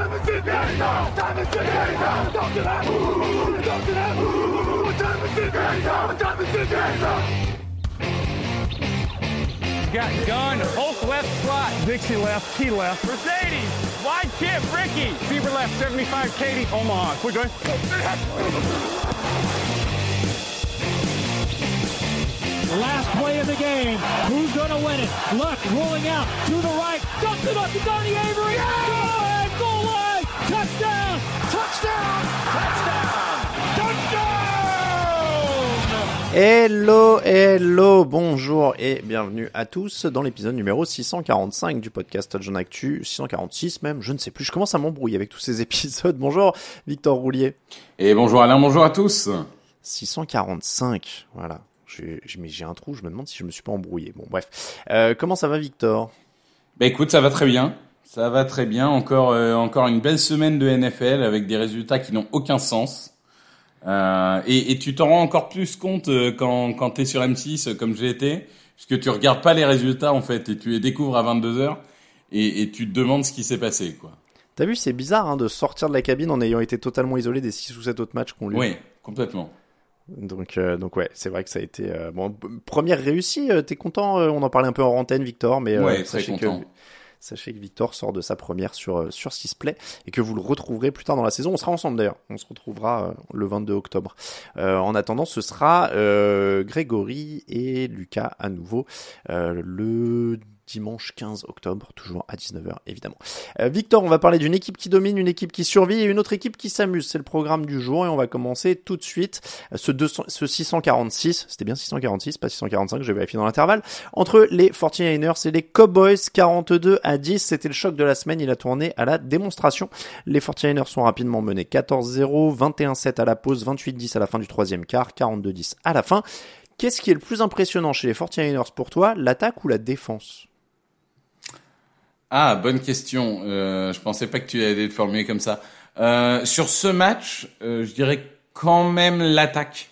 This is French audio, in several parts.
What time is it now? What time is it now? Talk to them. Talk to them. What time is it now? What time is it now? Got gun, Hulk left slot. Dixie left, Key left. Mercedes, wide chip, Ricky. Fever left, 75, Katie, Omaha. Quick going. Last play of the game. Who's going to win it? Luck rolling out to the right. Dumps it up to Donnie Avery. Good! Goal line! Touchdown! Touchdown! Touchdown! Touchdown! Hello, hello, bonjour et bienvenue à tous dans l'épisode numéro 645 du podcast John Actu, 646 même, je ne sais plus, je commence à m'embrouiller avec tous ces épisodes. Bonjour Victor Roulier. Et bonjour Alain, bonjour à tous. 645, voilà. J'ai un trou, je me demande si je me suis pas embrouillé. Bon bref. Euh, comment ça va Victor? Bah écoute, ça va très bien. Ça va très bien. Encore, euh, encore une belle semaine de NFL avec des résultats qui n'ont aucun sens. Euh, et, et tu t'en rends encore plus compte euh, quand, quand tu es sur M6 euh, comme j'ai été, puisque tu regardes pas les résultats en fait et tu les découvres à 22h et, et tu te demandes ce qui s'est passé. quoi. T'as vu, c'est bizarre hein, de sortir de la cabine en ayant été totalement isolé des 6 ou 7 autres matchs qu'on lui. Oui, complètement. Donc, euh, donc ouais, c'est vrai que ça a été euh, bon. Première réussie, euh, t'es content euh, On en parlait un peu en antenne, Victor, mais euh, Ouais, très content. que sachez que Victor sort de sa première sur euh, sur Sisplay et que vous le retrouverez plus tard dans la saison. On sera ensemble d'ailleurs. On se retrouvera euh, le 22 octobre. Euh, en attendant, ce sera Grégory et Lucas à nouveau le dimanche 15 octobre, toujours à 19h évidemment. Euh, Victor, on va parler d'une équipe qui domine, une équipe qui survit et une autre équipe qui s'amuse. C'est le programme du jour et on va commencer tout de suite euh, ce, 200, ce 646, c'était bien 646, pas 645, je vais vérifier dans l'intervalle, entre les 49ers et les Cowboys, 42 à 10. C'était le choc de la semaine, il a tourné à la démonstration. Les 49ers sont rapidement menés 14-0, 21-7 à la pause, 28-10 à la fin du troisième quart, 42-10 à la fin. Qu'est-ce qui est le plus impressionnant chez les 49ers pour toi, l'attaque ou la défense? Ah, bonne question. Euh, je pensais pas que tu allais le formuler comme ça. Euh, sur ce match, euh, je dirais quand même l'attaque.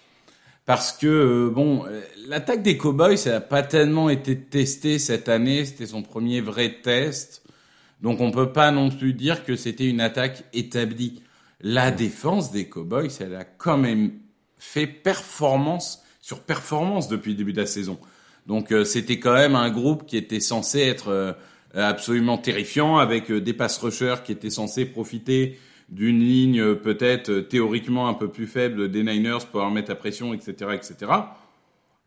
Parce que, euh, bon, euh, l'attaque des Cowboys, ça n'a pas tellement été testé cette année. C'était son premier vrai test. Donc on peut pas non plus dire que c'était une attaque établie. La défense des Cowboys, elle a quand même fait performance sur performance depuis le début de la saison. Donc euh, c'était quand même un groupe qui était censé être absolument terrifiant avec euh, des pass rushers qui étaient censés profiter d'une ligne euh, peut-être euh, théoriquement un peu plus faible des Niners pour leur mettre la pression, etc., etc.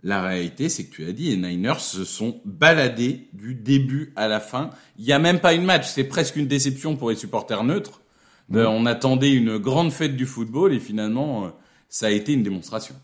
La réalité, c'est que tu as dit, les Niners se sont baladés du début à la fin. Il n'y a même pas une match, c'est presque une déception pour les supporters neutres. Euh, on attendait une grande fête du football et finalement, euh, ça a été une démonstration.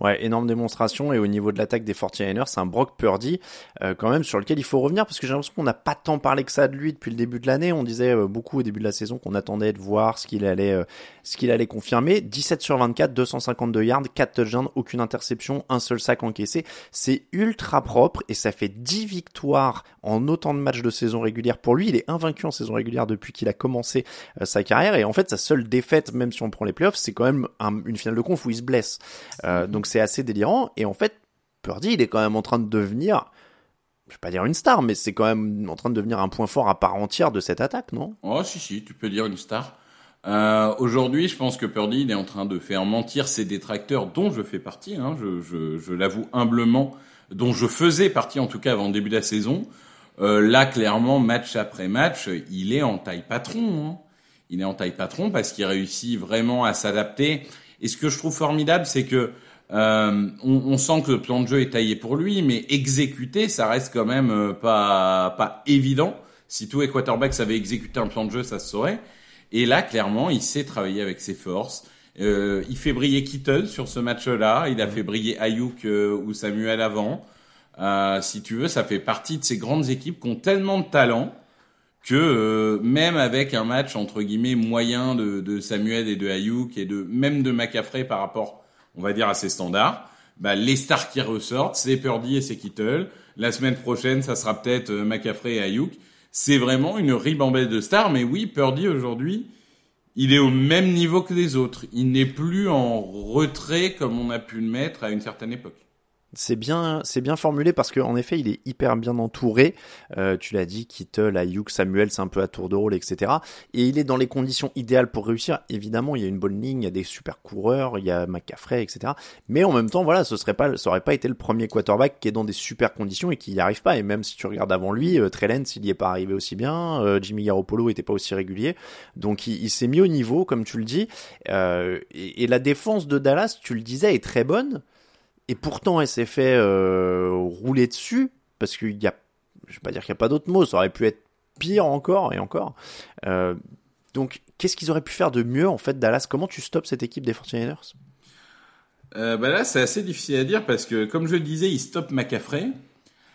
Ouais, énorme démonstration et au niveau de l'attaque des 49ers, c'est un Brock Purdy euh, quand même sur lequel il faut revenir parce que j'ai l'impression qu'on n'a pas tant parlé que ça de lui depuis le début de l'année. On disait euh, beaucoup au début de la saison qu'on attendait de voir ce qu'il allait euh, ce qu'il allait confirmer. 17 sur 24, 252 yards, 4 touchdowns, aucune interception, un seul sac encaissé. C'est ultra propre et ça fait 10 victoires en autant de matchs de saison régulière pour lui. Il est invaincu en saison régulière depuis qu'il a commencé euh, sa carrière et en fait sa seule défaite, même si on prend les playoffs, c'est quand même un- une finale de conf où il se blesse. Euh, donc c'est assez délirant. Et en fait, Purdy, il est quand même en train de devenir, je vais pas dire une star, mais c'est quand même en train de devenir un point fort à part entière de cette attaque, non? Oh, si, si, tu peux dire une star. Euh, Aujourd'hui, je pense que Purdy il est en train de faire mentir ses détracteurs, dont je fais partie, hein, je, l'avoue humblement, dont je faisais partie en tout cas avant le début de la saison. Euh, là, clairement, match après match, il est en taille patron. Hein. Il est en taille patron parce qu'il réussit vraiment à s'adapter. Et ce que je trouve formidable, c'est que euh, on, on, sent que le plan de jeu est taillé pour lui, mais exécuter, ça reste quand même euh, pas pas évident. Si tous les quarterbacks savaient exécuter un plan de jeu, ça se saurait. Et là, clairement, il sait travailler avec ses forces. Euh, il fait briller Kittle sur ce match-là. Il a fait briller Ayuk euh, ou Samuel avant. Euh, si tu veux, ça fait partie de ces grandes équipes qui ont tellement de talent que euh, même avec un match entre guillemets moyen de, de, Samuel et de Ayuk et de même de McCaffrey par rapport, on va dire, à ses standards, bah, les stars qui ressortent, c'est Purdy et c'est Kittle. La semaine prochaine, ça sera peut-être euh, McCaffrey et Ayuk c'est vraiment une ribambelle de stars. Mais oui, Purdy aujourd'hui, il est au même niveau que les autres. Il n'est plus en retrait comme on a pu le mettre à une certaine époque. C'est bien, c'est bien formulé parce qu'en effet, il est hyper bien entouré. Euh, tu l'as dit, Kittle, Ayuk, Samuel, c'est un peu à tour de rôle, etc. Et il est dans les conditions idéales pour réussir. Évidemment, il y a une bonne ligne, il y a des super coureurs, il y a McCaffrey, etc. Mais en même temps, voilà, ce serait pas, ça aurait pas été le premier quarterback qui est dans des super conditions et qui n'y arrive pas. Et même si tu regardes avant lui, euh, Trellens, il n'y est pas arrivé aussi bien. Euh, Jimmy Garoppolo était pas aussi régulier. Donc, il, s'est mis au niveau, comme tu le dis. Euh, et la défense de Dallas, tu le disais, est très bonne et pourtant elle s'est fait euh, rouler dessus parce qu'il y a, je vais pas dire qu'il n'y a pas d'autres mots, ça aurait pu être pire encore et encore. Euh, donc qu'est-ce qu'ils auraient pu faire de mieux en fait Dallas? Comment tu stops cette équipe des 49ers euh, bah là c'est assez difficile à dire parce que comme je disais ils stoppent McCaffrey.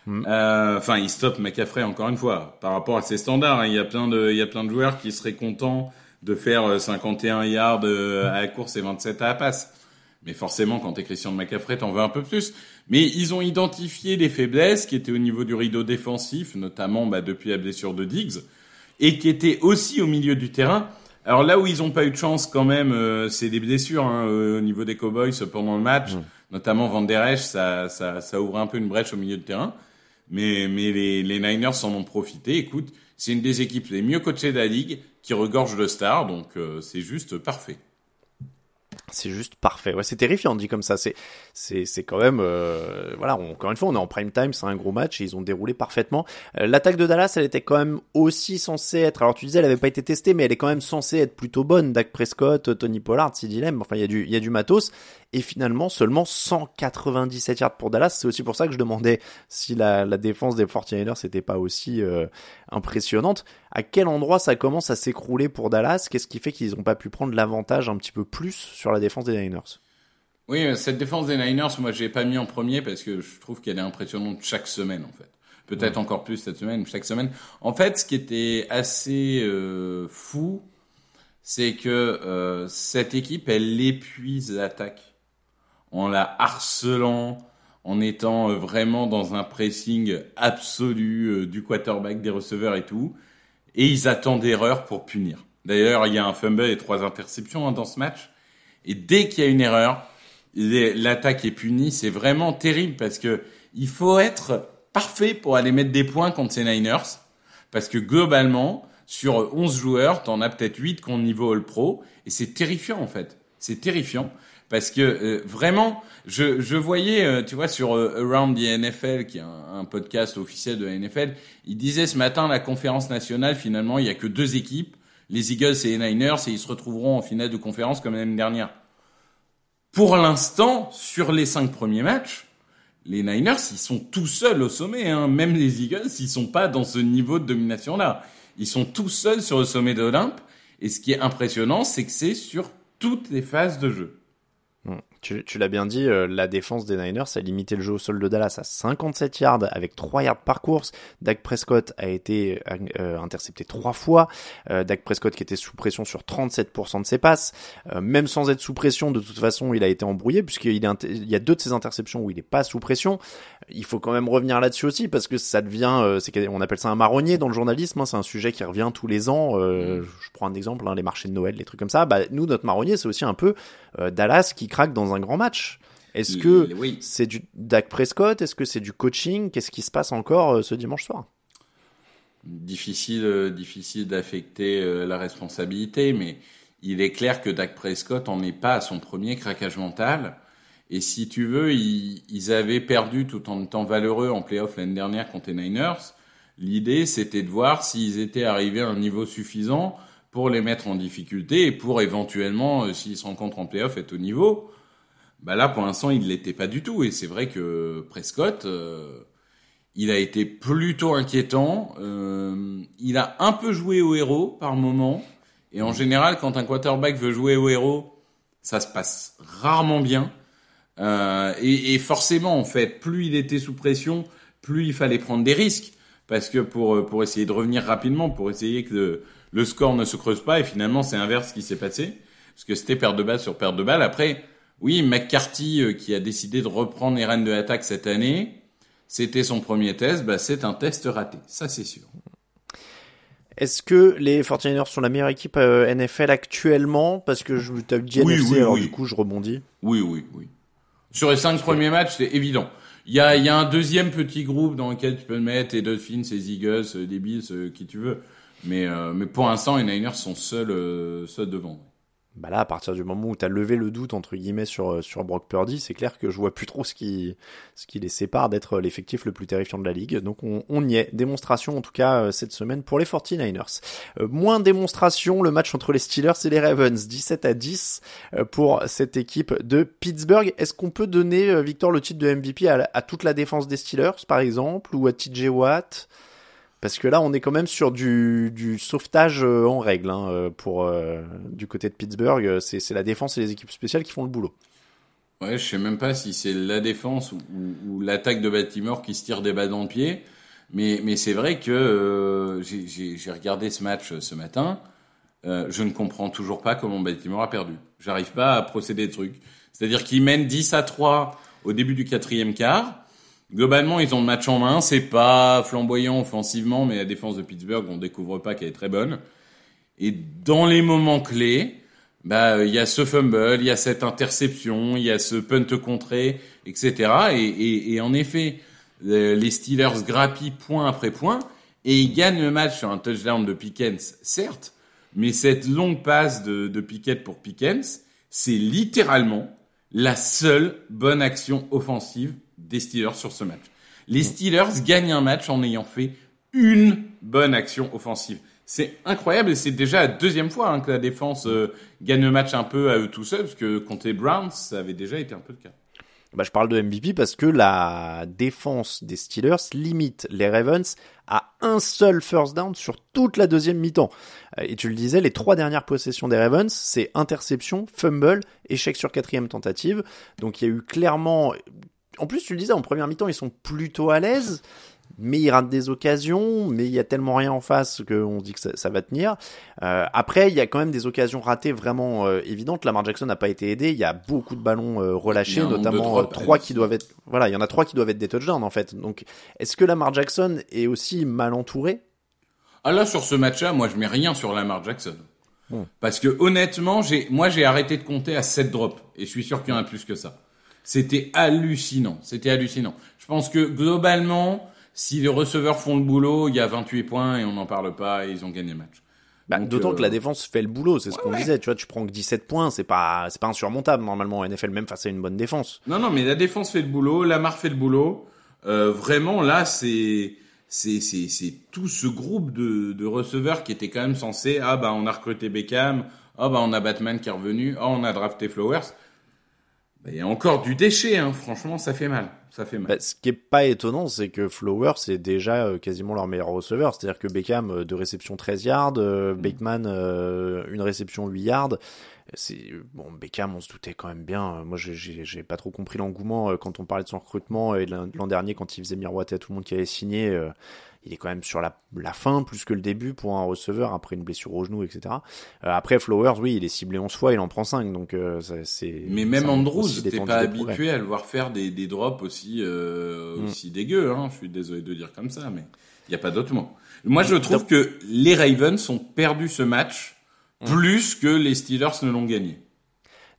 Hmm. Euh, enfin, ils stoppent McCaffrey encore une fois par rapport à ses standards. Hein. Il y a plein de, il y a plein de joueurs qui seraient contents de faire 51 euh, yards euh, à la course et 27 à la passe. Mais forcément, quand t'es Christian de McCaffrey, t'en veux un peu plus. Mais ils ont identifié des faiblesses qui étaient au niveau du rideau défensif, notamment bah, depuis la blessure de Diggs, et qui étaient aussi au milieu du terrain. Alors là où ils n'ont pas eu de chance quand même, euh, c'est des blessures hein, au niveau des Cowboys pendant le match, mmh. notamment Van Der Esch, ça, ça, ça ouvre un peu une brèche au milieu de terrain. Mais, mais les, les Niners en ont profité. Écoute, c'est une des équipes les mieux coachées de la ligue qui regorge de stars, donc euh, c'est juste parfait. C'est juste parfait. Ouais, c'est terrifiant dit comme ça. C'est c'est c'est quand même euh, voilà. encore une fois, on est en prime time, c'est un gros match et ils ont déroulé parfaitement. Euh, L'attaque de Dallas, elle était quand même aussi censée être. Alors tu disais, elle avait pas été testée, mais elle est quand même censée être plutôt bonne. Dak Prescott, Tony Pollard, Sid Lamb. Enfin, il y a du il y a du matos. Et finalement, seulement 197 yards pour Dallas. C'est aussi pour ça que je demandais si la, la défense des 49ers n'était pas aussi euh, impressionnante. À quel endroit ça commence à s'écrouler pour Dallas? Qu'est-ce qui fait qu'ils n'ont pas pu prendre l'avantage un petit peu plus sur la défense des Niners? Oui, euh, cette défense des Niners, moi, j'ai pas mis en premier parce que je trouve qu'elle est impressionnante chaque semaine, en fait. Peut-être ouais. encore plus cette semaine, chaque semaine. En fait, ce qui était assez euh, fou, c'est que euh, cette équipe, elle épuise l'attaque en la harcelant, en étant euh, vraiment dans un pressing absolu euh, du quarterback, des receveurs et tout. Et ils attendent d'erreur pour punir. D'ailleurs, il y a un fumble et trois interceptions hein, dans ce match. Et dès qu'il y a une erreur, l'attaque est punie. C'est vraiment terrible parce que il faut être parfait pour aller mettre des points contre ces Niners. Parce que globalement, sur 11 joueurs, t'en as peut-être 8 qui niveau All Pro. Et c'est terrifiant en fait. C'est terrifiant parce que euh, vraiment, je, voyais, euh, tu vois, sur euh, Around the NFL, qui est un, podcast officiel de la NFL, il disait ce matin la conférence nationale, finalement, il y a que deux équipes, les Eagles et les Niners, et ils se retrouveront en finale de conférence comme l'année dernière. Pour l'instant, sur les cinq premiers matchs, les Niners, ils sont tout seuls au sommet. Hein. Même les Eagles, ils sont pas dans ce niveau de domination-là. Ils sont tout seuls sur le sommet de. Et ce qui est impressionnant, c'est que c'est sur toutes les phases de jeu. Mm. Tu, tu l'as bien dit, euh, la défense des Niners a limité le jeu au sol de Dallas à 57 yards avec 3 yards par course. Dak Prescott a été euh, intercepté 3 fois. Euh, Dak Prescott qui était sous pression sur 37% de ses passes. Même sans être sous pression, de toute façon, il a été embrouillé puisqu'il il y a deux de ses interceptions où il n'est pas sous pression. Il faut quand même revenir là-dessus aussi parce que ça devient, c'est on appelle ça un marronnier dans le journalisme. Hein, c'est un sujet qui revient tous les ans. Mm. Je prends un exemple, hein, les marchés de Noël, les trucs comme ça. Bah, nous, notre marronnier, c'est aussi un peu Dallas qui craque dans un grand match. Est-ce que oui. c'est du Dak Prescott? Est-ce que c'est du coaching? Qu'est-ce qui se passe encore euh, ce dimanche soir? Difficile, euh, difficile d'affecter euh, la responsabilité, mais il est clair que Dak Prescott en est pas à son premier craquage mental. Et si tu veux, ils, ils avaient perdu tout en étant valeureux en playoff l'année dernière contre les Niners. L'idée, c'était de voir s'ils étaient arrivés à un niveau suffisant pour les mettre en difficulté et pour éventuellement, euh, s'ils se rencontrent en playoff, être au niveau. Bah là, pour l'instant, il l'était pas du tout. Et c'est vrai que Prescott, euh, il a été plutôt inquiétant. Euh, il a un peu joué au héros par moment. Et en général, quand un quarterback veut jouer au héros, ça se passe rarement bien. Euh, et, forcément, en fait, plus il était sous pression, plus il fallait prendre des risques. Parce que pour, pour essayer de revenir rapidement, pour essayer que le, le score ne se creuse pas, et finalement, c'est inverse qui s'est passé. Parce que c'était perte de balle sur perte de balle. Après, oui, McCarthy, euh, qui a décidé de reprendre les rênes de l'attaque cette année, c'était son premier test, bah, c'est un test raté. Ça, c'est sûr. Est-ce que les 49ers sont la meilleure équipe euh, NFL actuellement? Parce que je t'ai dit Oui, NFC, oui, alors oui. du coup je rebondis. Oui, oui, oui. Sur les cinq premiers matchs, c'est évident. Il y a, y a un deuxième petit groupe dans lequel tu peux le mettre, les Dolphins, les Eagles, euh, les Bills, qui tu veux. Mais, euh, mais pour l'instant, les Niners sont seuls, euh, seuls devant. Bah là, à partir du moment où tu as levé le doute entre guillemets sur euh, sur Brock Purdy, c'est clair que je vois plus trop ce qui ce qui les sépare d'être l'effectif le plus terrifiant de la ligue. Donc on, y est. Démonstration en tout cas euh, cette semaine pour les 49ers. Euh, moins démonstration, le match entre les Steelers et les Ravens, 17 à 10 euh, pour cette équipe de Pittsburgh. Est-ce qu'on peut donner euh, Victor le titre de MVP à, à toute la défense des Steelers par exemple ou à TJ Watt? Parce que là, on est quand même sur du, sauvetage euh, en règle hein, euh, pour euh, du côté de Pittsburgh. C'est la défense et les équipes spéciales qui font le boulot. Ouais, je sais même pas si c'est la défense ou, l'attaque de Baltimore qui se tire des balles dans le pied. Mais, c'est vrai que j'ai- regardé ce match ce matin. Je ne comprends toujours pas comment Baltimore a perdu. J'arrive pas à procéder de trucs. C'est-à-dire qu'ils mènent 10 à 3 au début du quatrième quart. Globalement, ils ont le match en main. C'est pas flamboyant offensivement, mais la défense de Pittsburgh, on découvre pas qu'elle est très bonne. Et dans les moments clés, bah, il y a ce fumble, il y a cette interception, il y a ce punt contré, etc. Et, et, et en effet, euh, les Steelers grappillent point après point et ils gagnent le match sur un touchdown de Pickens, certes, mais cette longue passe de, de Pickett pour Pickens, c'est littéralement la seule bonne action offensive des Steelers sur ce match. Les Steelers gagnent un match en ayant fait une bonne action offensive. C'est incroyable et c'est déjà la deuxième fois hein, que la défense euh, gagne le match un peu à eux tout seuls, parce que contre les Browns, ça avait déjà été un peu le cas. Bah, je parle de MVP parce que la défense des Steelers limite les Ravens à un seul first down sur toute la deuxième mi-temps. Euh, Et tu le disais, les trois dernières possessions des Ravens, c'est interception, fumble, échec sur quatrième tentative. Donc il y a eu clairement... En plus, tu le disais, en première mi-temps, ils sont plutôt à l'aise. Mais ils ratent des occasions, mais il y a tellement rien en face qu'on dit que ça, ça va tenir. Euh, après, il y a quand même des occasions ratées vraiment euh, évidentes. Lamar Jackson n'a pas été aidé. Il y a beaucoup de ballons euh, relâchés, notamment trois qui doivent être. Voilà, il y en a trois qui doivent être des touchdowns en fait. Donc, est-ce que Lamar Jackson est aussi mal entouré? Ah là, sur ce match-là, moi, je mets rien sur Lamar Jackson. Bon. Parce que honnêtement, j'ai, moi, j'ai arrêté de compter à 7 drops. Et je suis sûr qu'il y en a plus que ça. C'était hallucinant. C'était hallucinant. Je pense que globalement, si les receveurs font le boulot, il y a 28 points et on n'en parle pas et ils ont gagné le match. Bah, D'autant euh, que la défense fait le boulot, c'est ce qu'on ouais. disait. Tu vois, tu prends que 17 points, c'est pas, c'est pas insurmontable normalement en NFL, même face à une bonne défense. Non, non, mais la défense fait le boulot, Lamar fait le boulot. Euh, vraiment, là, c'est c'est c'est c'est tout ce groupe de de receveurs qui était quand même censé ah bah on a recruté Beckham, ah bah on a Batman qui est revenu, ah on a drafté Flowers. Bah, Il y a encore du déchet, hein. Franchement, ça fait mal, ça fait mal. Bah, ce qui est pas étonnant, c'est que Flowers c'est déjà euh, quasiment leur meilleur receveur. C'est-à-dire que Beckham, euh, deux réceptions 13 yards, euh, Bateman, euh, une réception 8 yards. C'est bon, Beckham, on se doutait quand même bien. Moi, j'ai- pas trop compris l'engouement quand on parlait de son recrutement et l'an l'an dernier quand il faisait miroiter à tout le monde qui avait signé. Il est quand même sur la, la fin plus que le début pour un receveur après une blessure au genou, etc. Euh, après Flowers, oui, il est ciblé 11 fois, il en prend 5, donc euh, c'est. Mais même Andrews, t'es pas habitué à le voir faire des, des drops aussi, euh, Mm. aussi dégueux, hein. Je suis désolé de dire comme ça, mais il n'y a pas d'autre mot. Moi, je trouve que les Ravens ont perdu ce match Mm. plus que les Steelers ne l'ont gagné.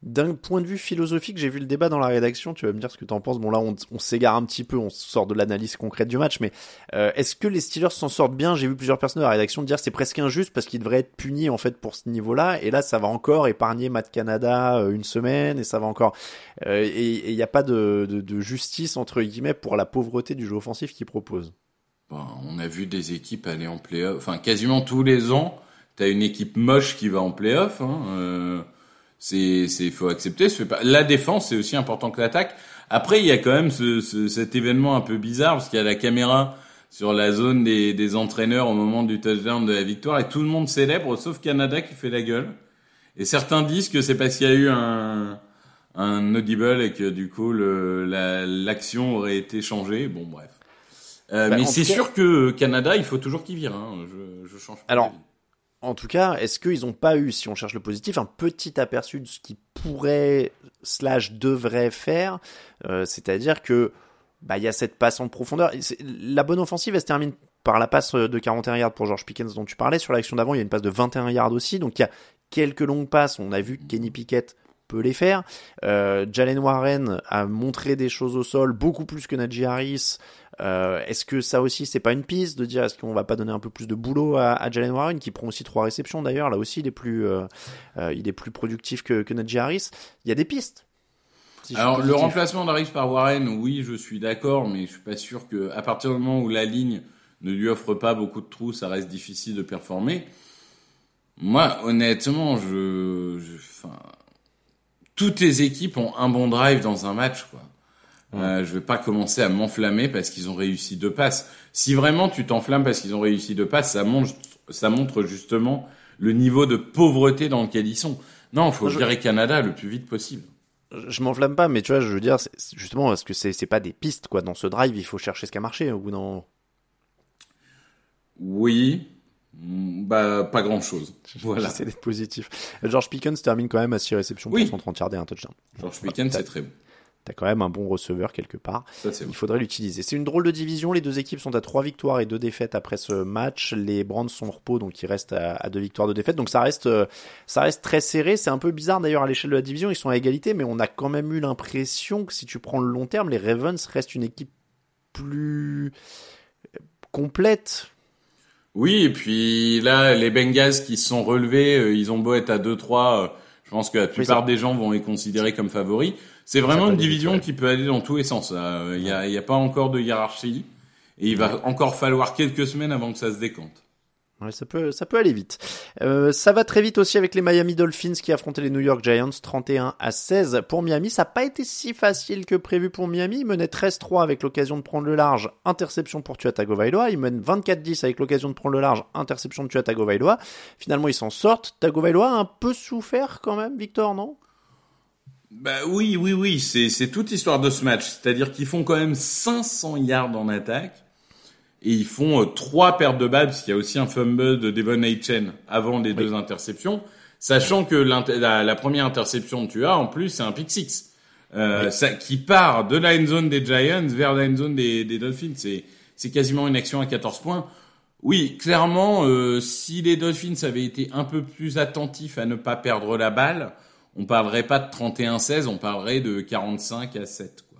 D'un point de vue philosophique, j'ai vu le débat dans la rédaction. Tu vas me dire ce que tu en penses. Bon là, on, s'égare un petit peu, on sort de l'analyse concrète du match, mais euh, est-ce que les Steelers s'en sortent bien? J'ai vu plusieurs personnes de la rédaction dire c'est presque injuste parce qu'ils devraient être punis en fait pour ce niveau-là. Et là, ça va encore épargner Matt Canada euh, une semaine et ça va encore. Euh, et il n'y a pas de, justice entre guillemets pour la pauvreté du jeu offensif qu'ils proposent. On a vu des équipes aller en playoff, enfin quasiment tous les ans. T'as une équipe moche qui va en playoff. Hein, c'est c'est faut accepter. Ce fait pas. La défense c'est aussi important que l'attaque. Après il y a quand même ce, ce, cet événement un peu bizarre parce qu'il y a la caméra sur la zone des, des entraîneurs au moment du touchdown de la victoire et tout le monde célèbre sauf Canada qui fait la gueule. Et certains disent que c'est parce qu'il y a eu un un audible et que du coup l'action la, aurait été changée. Bon bref. Euh, bah, mais c'est sûr que Canada, il faut toujours qu'il vire. Hein. Je, je change pas. Alors, en tout cas, est-ce qu'ils n'ont pas eu, si on cherche le positif, un petit aperçu de ce qu'ils pourraient slash devraient faire euh, C'est-à-dire que bah il y a cette passe en profondeur. La bonne offensive, elle se termine par la passe de 41 yards pour George Pickens dont tu parlais. Sur l'action d'avant, il y a une passe de 21 yards aussi. Donc il y a quelques longues passes. On a vu que Kenny Pickett peut les faire. Euh, Jalen Warren a montré des choses au sol, beaucoup plus que Najee Harris. Euh, est-ce que ça aussi, c'est pas une piste de dire est-ce qu'on va pas donner un peu plus de boulot à, à Jalen Warren qui prend aussi trois réceptions d'ailleurs là aussi il est plus euh, euh, il est plus productif que, que Najee Harris. Il y a des pistes. Si Alors le remplacement d'Harris par Warren, oui, je suis d'accord, mais je suis pas sûr que à partir du moment où la ligne ne lui offre pas beaucoup de trous, ça reste difficile de performer. Moi, honnêtement, je, toutes les équipes ont un bon drive dans un match, quoi. Euh, je vais pas commencer à m'enflammer parce qu'ils ont réussi deux passes. Si vraiment tu t'enflammes parce qu'ils ont réussi deux passes, ça montre, ça montre justement le niveau de pauvreté dans lequel ils sont. Non, faut je... virer Canada le plus vite possible. Je m'enflamme pas, mais tu vois, je veux dire, justement, parce que c'est c'est pas des pistes quoi. Dans ce drive, il faut chercher ce qui a marché ou non Oui, bah, pas grand chose. Voilà. J'essaie d'être positif. George Pickens termine quand même à 6 réceptions oui. pour 130 yards et un touchdown. George Pickens, c'est très bon. T'as quand même un bon receveur quelque part. Ça, Il faudrait l'utiliser. C'est une drôle de division. Les deux équipes sont à trois victoires et deux défaites après ce match. Les Brands sont en repos, donc ils restent à, à deux victoires, deux défaites. Donc ça reste, ça reste très serré. C'est un peu bizarre d'ailleurs à l'échelle de la division. Ils sont à égalité, mais on a quand même eu l'impression que si tu prends le long terme, les Ravens restent une équipe plus complète, oui, et puis là, les Bengals qui se sont relevés, euh, ils ont beau être à 2-3, euh, je pense que la plupart oui, des gens vont les considérer comme favoris. C'est vraiment une division qui peut aller dans tous les sens. Il n'y a, y a pas encore de hiérarchie, et il va encore falloir quelques semaines avant que ça se décante. Ouais, ça peut, ça peut aller vite. Euh, ça va très vite aussi avec les Miami Dolphins qui affrontaient les New York Giants 31 à 16 pour Miami. Ça n'a pas été si facile que prévu pour Miami. Ils menaient 13-3 avec l'occasion de prendre le large, interception pour Tua Tagovailoa. Ils mènent 24-10 avec l'occasion de prendre le large, interception de Tua Tagovailoa. Finalement, ils s'en sortent. Tagovailoa a un peu souffert quand même, Victor, non? Bah oui, oui, oui, c'est, toute l'histoire de ce match. C'est-à-dire qu'ils font quand même 500 yards en attaque et ils font euh, trois pertes de balles parce qu'il y a aussi un fumble de Devon Aitchen avant les oui. deux interceptions, sachant que la, la, première interception que tu as en plus c'est un pick six euh, oui. ça, qui part de la end zone des Giants vers la end zone des, des Dolphins. C'est c'est quasiment une action à 14 points. Oui, clairement, euh, si les Dolphins avaient été un peu plus attentifs à ne pas perdre la balle, on parlerait pas de 31-16, on parlerait de 45 à 7. Quoi.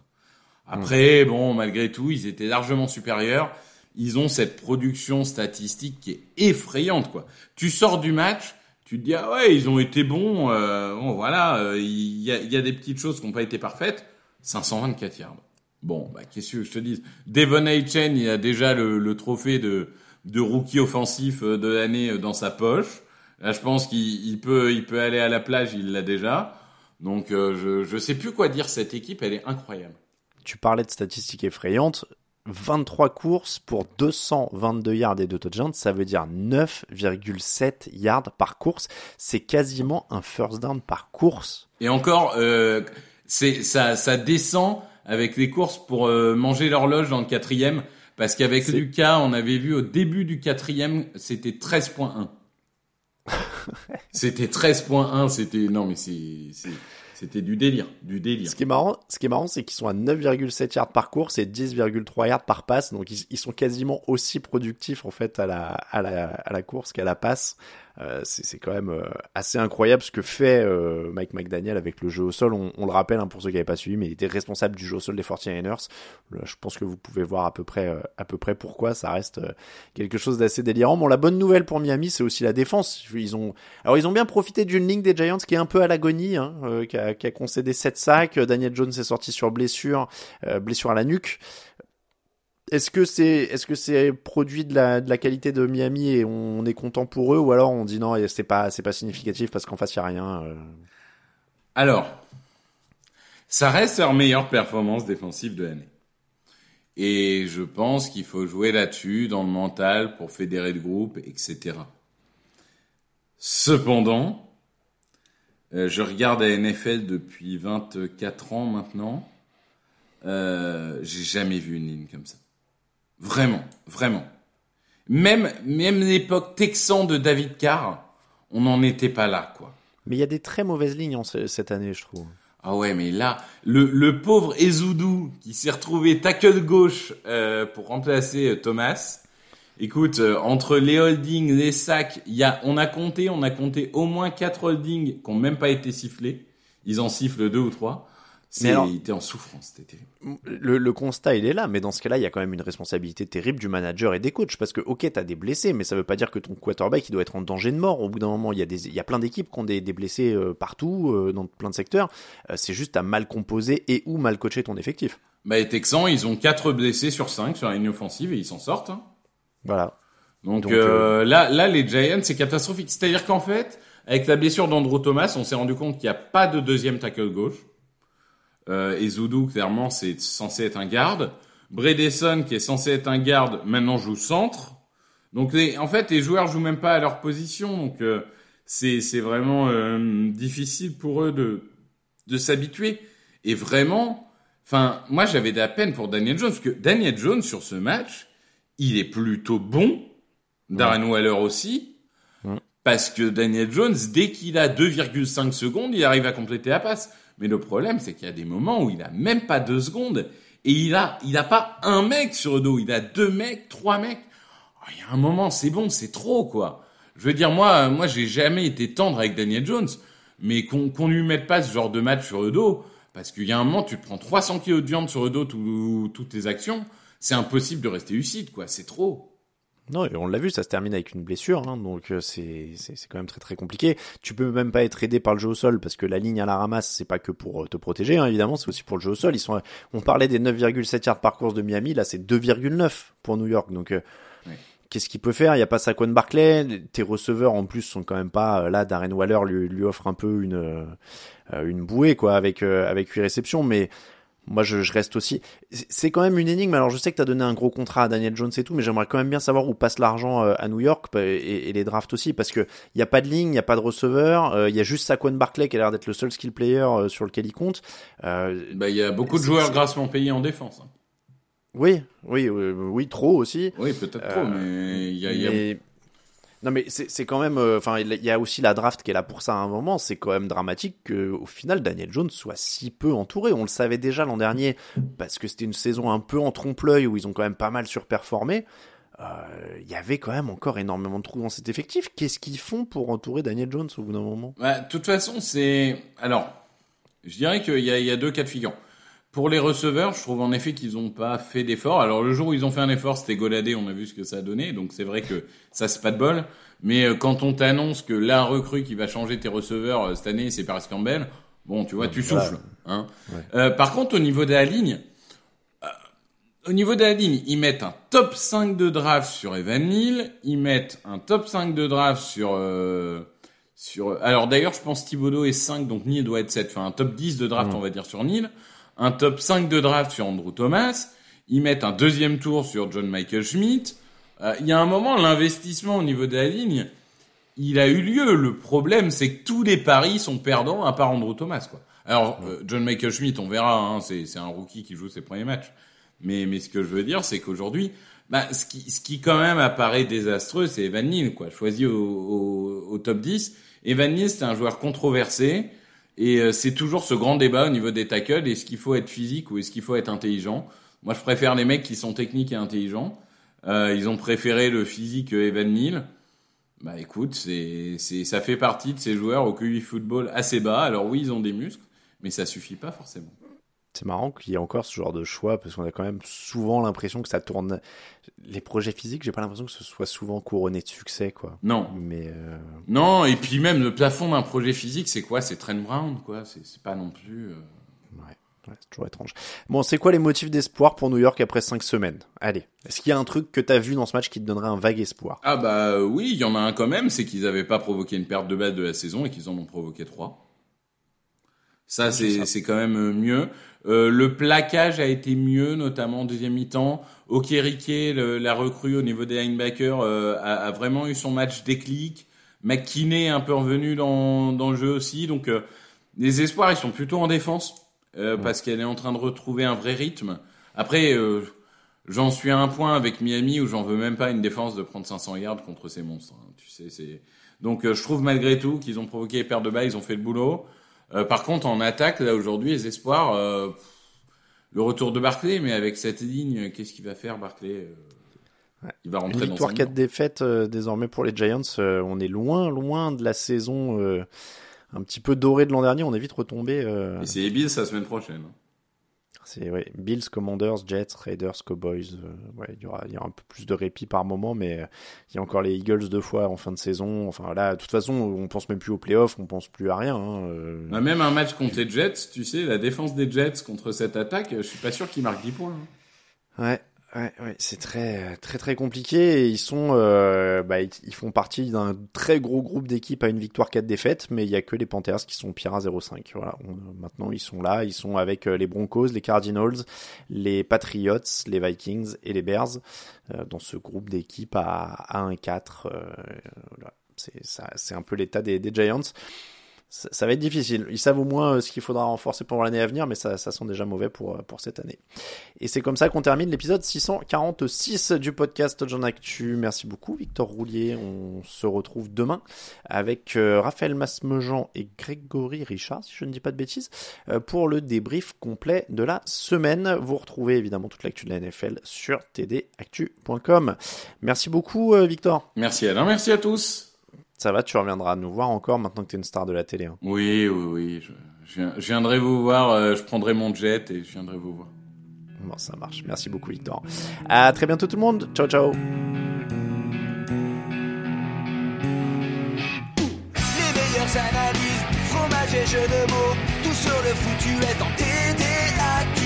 Après, mmh. bon, malgré tout, ils étaient largement supérieurs ils ont cette production statistique qui est effrayante quoi. Tu sors du match, tu te dis ah ouais ils ont été bons, euh, bon voilà, il euh, y, a, y, a, des petites choses qui n'ont pas été parfaites. 524 yards. Bon bah qu'est-ce que je te dis. Devon Aitchen il a déjà le, le trophée de de rookie offensif euh, de l'année euh, dans sa poche. Là je pense qu'il peut il peut aller à la plage, il l'a déjà. Donc euh, je je sais plus quoi dire cette équipe, elle est incroyable. Tu parlais de statistiques effrayantes 23 courses pour 222 yards et 2 touchdowns, ça veut dire 9,7 yards par course. C'est quasiment un first down par course. Et encore, euh, c'est ça, ça descend avec les courses pour euh, manger l'horloge dans le quatrième, parce qu'avec Lucas, on avait vu au début du quatrième, c'était 13.1. c'était 13.1, c'était non mais c'était du délire, du délire. Ce qui est marrant, ce qui est marrant, c'est qu'ils sont à 9,7 yards par course et 10,3 yards par passe. Donc ils, ils, sont quasiment aussi productifs en fait à la à la, à la course qu'à la passe. Euh, c'est quand même euh, assez incroyable ce que fait euh, Mike McDaniel avec le jeu au sol. On, on le rappelle hein, pour ceux qui n'avaient pas suivi, mais il était responsable du jeu au sol des 49ers. Là, je pense que vous pouvez voir à peu près, à peu près pourquoi. Ça reste quelque chose d'assez délirant. Bon, la bonne nouvelle pour Miami, c'est aussi la défense. Ils ont, alors ils ont bien profité d'une ligne des Giants qui est un peu à l'agonie, hein, qui, a, qui, a, concédé 7 sacs. Daniel Jones est sorti sur blessure, blessure à la nuque. Est-ce que c'est est-ce que c'est produit de la, de la qualité de Miami et on est content pour eux ou alors on dit non c'est pas c'est pas significatif parce qu'en face il y a rien. Euh... Alors ça reste leur meilleure performance défensive de l'année. Et je pense qu'il faut jouer là-dessus dans le mental pour fédérer le groupe, etc. Cependant, euh, je regarde la NFL depuis 24 ans maintenant. Euh, j'ai jamais vu une ligne comme ça. Vraiment, vraiment. Même, même l'époque texan de David Carr, on n'en était pas là, quoi. Mais il y a des très mauvaises lignes cette année, je trouve. Ah ouais, mais là, le, le pauvre Ezoudou qui s'est retrouvé tackle gauche euh, pour remplacer euh, Thomas. Écoute, euh, entre les holdings, les sacs, il y a, on a compté, on a compté au moins quatre holdings qui n'ont même pas été sifflés. Ils en sifflent deux ou trois. Mais alors, il était en souffrance, c'était le, le, constat, il est là, mais dans ce cas-là, il y a quand même une responsabilité terrible du manager et des coachs, parce que, ok, t'as des blessés, mais ça veut pas dire que ton quarterback, il doit être en danger de mort. Au bout d'un moment, il y a des, il y a plein d'équipes qui ont des, des blessés euh, partout, euh, dans plein de secteurs. Euh, c'est juste à mal composer et ou mal coacher ton effectif. Bah, les Texans, ils ont 4 blessés sur 5 sur la ligne offensive et ils s'en sortent. Hein. Voilà. Donc, là, là, les Giants, c'est catastrophique. C'est-à-dire qu'en fait, avec la blessure d'Andrew Thomas, on s'est rendu compte qu'il n'y a pas de deuxième tackle gauche. Euh, et Zoudou, clairement, c'est censé être un garde. Bredesson, qui est censé être un garde, maintenant joue centre. Donc, en fait, les joueurs jouent même pas à leur position. Donc, euh, c'est vraiment euh, difficile pour eux de, de s'habituer. Et vraiment, enfin, moi, j'avais de la peine pour Daniel Jones, parce que Daniel Jones, sur ce match, il est plutôt bon. Darren Waller aussi. Parce que Daniel Jones, dès qu'il a 2,5 secondes, il arrive à compléter la passe. Mais le problème, c'est qu'il y a des moments où il a même pas deux secondes et il a, il a pas un mec sur le dos, il a deux mecs, trois mecs. Oh, il y a un moment, c'est bon, c'est trop, quoi. Je veux dire, moi, moi, j'ai jamais été tendre avec Daniel Jones, mais qu'on qu'on lui mette pas ce genre de match sur le dos, parce qu'il y a un moment, tu te prends 300 kilos de viande sur le dos toutes tes actions, c'est impossible de rester lucide, quoi. C'est trop. Non, on l'a vu, ça se termine avec une blessure, hein, donc euh, c'est c'est quand même très très compliqué. Tu peux même pas être aidé par le jeu au sol parce que la ligne à la ramasse, c'est pas que pour euh, te protéger, hein, évidemment, c'est aussi pour le jeu au sol. Ils sont, on parlait des 9,7 yards par course de Miami, là c'est 2,9 pour New York, donc. Euh, qu'est-ce qu'il peut faire? Il y a pas Saquon Barclay, tes receveurs en plus sont quand même pas là. Darren Waller lui, lui offre un peu une une bouée quoi avec avec 8 réceptions, mais moi je, je, reste aussi. C'est quand même une énigme. Alors je sais que tu as donné un gros contrat à Daniel Jones et tout, mais j'aimerais quand même bien savoir où passe l'argent euh, à New York et, et, les drafts aussi, parce que il y a pas de ligne, il y a pas de receveur, euh, il y a juste Saquon Barclay qui a l'air d'être le seul skill player euh, sur lequel il compte. Euh, bah il y a beaucoup de joueurs grassement payés en défense. Hein. Oui, oui, oui, oui, trop aussi. Oui, peut-être trop, mais il y a, y a... Non mais c'est quand même, euh, enfin il y a aussi la draft qui est là pour ça à un moment. C'est quand même dramatique que au final Daniel Jones soit si peu entouré. On le savait déjà l'an dernier parce que c'était une saison un peu en trompe-l'œil où ils ont quand même pas mal surperformé. Euh, il y avait quand même encore énormément de trous dans cet effectif. Qu'est-ce qu'ils font pour entourer Daniel Jones au bout d'un moment? Bah, De toute façon, c'est alors, je dirais qu'il y, y a, deux cas de figure. Pour les receveurs, je trouve en effet qu'ils n'ont pas fait d'effort. Alors le jour où ils ont fait un effort, c'était Goladé, on a vu ce que ça a donné, donc c'est vrai que ça c'est pas de bol. Mais euh, quand on t'annonce que la recrue qui va changer tes receveurs euh, cette année, c'est Paris Campbell, bon, tu vois, tu souffles. Hein. Euh, par contre, au niveau de la ligne, au niveau de la ligne, ils mettent un top 5 de draft sur Evan Neal, ils mettent un top 5 de draft sur sur. Alors d'ailleurs, je pense Thibodeau est 5, donc Neal doit être 7. Enfin, un top 10 de draft, mm. on va dire sur Neal un top 5 de draft sur Andrew Thomas, ils mettent un deuxième tour sur John Michael Schmidt. Euh, il y a un moment, l'investissement au niveau de la ligne, il a eu lieu. Le problème, c'est que tous les paris sont perdants à part Andrew Thomas. Quoi. Alors, euh, John Michael Schmidt, on verra, hein, c'est un rookie qui joue ses premiers matchs. Mais, mais ce que je veux dire, c'est qu'aujourd'hui, bah, ce, qui, ce qui quand même apparaît désastreux, c'est Evan Neal, quoi, choisi au, au, au top 10. Evan Neal, c'est un joueur controversé. Et euh, c'est toujours ce grand débat au niveau des tackles. Est-ce qu'il faut être physique ou est-ce qu'il faut être intelligent? Moi, je préfère les mecs qui sont techniques et intelligents. Euh, ils ont préféré le physique Evan Neal. Bah écoute, c'est, c'est, ça fait partie de ces joueurs au QI football assez bas. Alors oui, ils ont des muscles, mais ça suffit pas forcément. C'est marrant qu'il y ait encore ce genre de choix parce qu'on a quand même souvent l'impression que ça tourne. Les projets physiques, j'ai pas l'impression que ce soit souvent couronné de succès, quoi. Non. Mais euh, Non, et puis même le plafond d'un projet physique, c'est quoi? C'est Trent Brown, quoi. C'est, pas non plus. euh, ouais, ouais, c'est toujours étrange. Bon, c'est quoi les motifs d'espoir pour New York après 5 semaines? Allez, est-ce qu'il y a un truc que t'as vu dans ce match qui te donnerait un vague espoir? Ah bah oui, il y en a un quand même, c'est qu'ils avaient pas provoqué une perte de balle de la saison et qu'ils en ont provoqué trois. Ça, c'est c'est quand même euh, mieux. Euh, le plaquage a été mieux, notamment en deuxième mi-temps. Okerike, le- la recrue au niveau des linebackers, euh, a, a vraiment eu son match déclic. McKinney est un peu revenu dans, dans le jeu aussi. Donc, euh, les espoirs, ils sont plutôt en défense euh, parce qu'elle est en train de retrouver un vrai rythme. Après, euh, j'en suis à un point avec Miami où j'en veux même pas une défense de prendre 500 yards contre ces monstres. hein. Tu sais, c'est donc euh, je trouve malgré tout qu'ils ont provoqué les pertes de balles, ils ont fait le boulot. Euh, par contre, en attaque, là aujourd'hui, les espoirs, euh, le retour de Barclay, mais avec cette ligne, qu'est-ce qu'il va faire Barclay Euh, Il va Une rentrer dans victoire, son 4 défaites euh, désormais pour les Giants. Euh, on est loin, loin de la saison euh, un petit peu dorée de l'an dernier. On est vite retombé. Et c'est les Bills la semaine prochaine. C'est ouais, Bills, Commanders, Jets, Raiders, Cowboys. euh, ouais, il y aura, il y aura un peu plus de répit par moment, mais euh, il y a encore les Eagles deux fois en fin de saison. Enfin là, de toute façon, on pense même plus aux playoffs, on pense plus à rien. hein, euh. Bah, même un match contre les Jets, tu sais, la défense des Jets contre cette attaque, je suis pas sûr qu'ils marquent 10 points. hein. Ouais, ouais, ouais, c'est très, très, très compliqué. Et ils sont, euh, bah, ils, font partie d'un très gros groupe d'équipes à une victoire, quatre défaites, mais il y a que les Panthers qui sont pires à 0-5. Voilà. On- maintenant, ils sont là. Ils sont avec euh, les Broncos, les Cardinals, les Patriots, les Vikings et les Bears euh, dans ce groupe d'équipes à, à 1-4. euh, voilà. C'est, un peu l'état des Giants. Ça, va être difficile. Ils savent au moins euh, ce qu'il faudra renforcer pour l'année à venir, mais ça, ça sent déjà mauvais pour, euh, pour cette année. Et c'est comme ça qu'on termine l'épisode 646 du podcast John Actu. Merci beaucoup Victor Roulier. On se retrouve demain avec euh, Raphaël Masmejean et Grégory Richard, si je ne dis pas de bêtises, pour le débrief complet de la semaine. Vous retrouvez évidemment toute l'actu de la NFL sur tdactu.com. Merci beaucoup Victor. Merci Alain, merci à tous. Ça va, tu reviendras nous voir encore maintenant que tu es une star de la télé. hein. Oui, oui, oui, je, je viens- je viendrai vous voir, euh, je prendrai mon jet et je viendrai vous voir. Bon, ça marche. Merci beaucoup Victor. À très bientôt tout le monde. Ciao ciao. Les meilleures analyses, fromage et jeux de mots, tout sur le foutu est en TDAQ.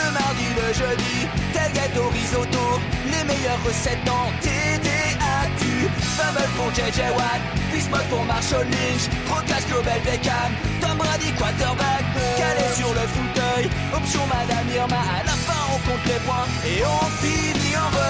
Le mardi, le jeudi, tel gâteau risotto, les meilleures recettes en TDAQ. Fumble pour JJ Watt, Bismuth pour Marshall Lynch, Proclash Global Beckham, Tom Brady quarterback, calé sur le fauteuil, option Madame Irma, à la fin on compte les points et on finit en requin.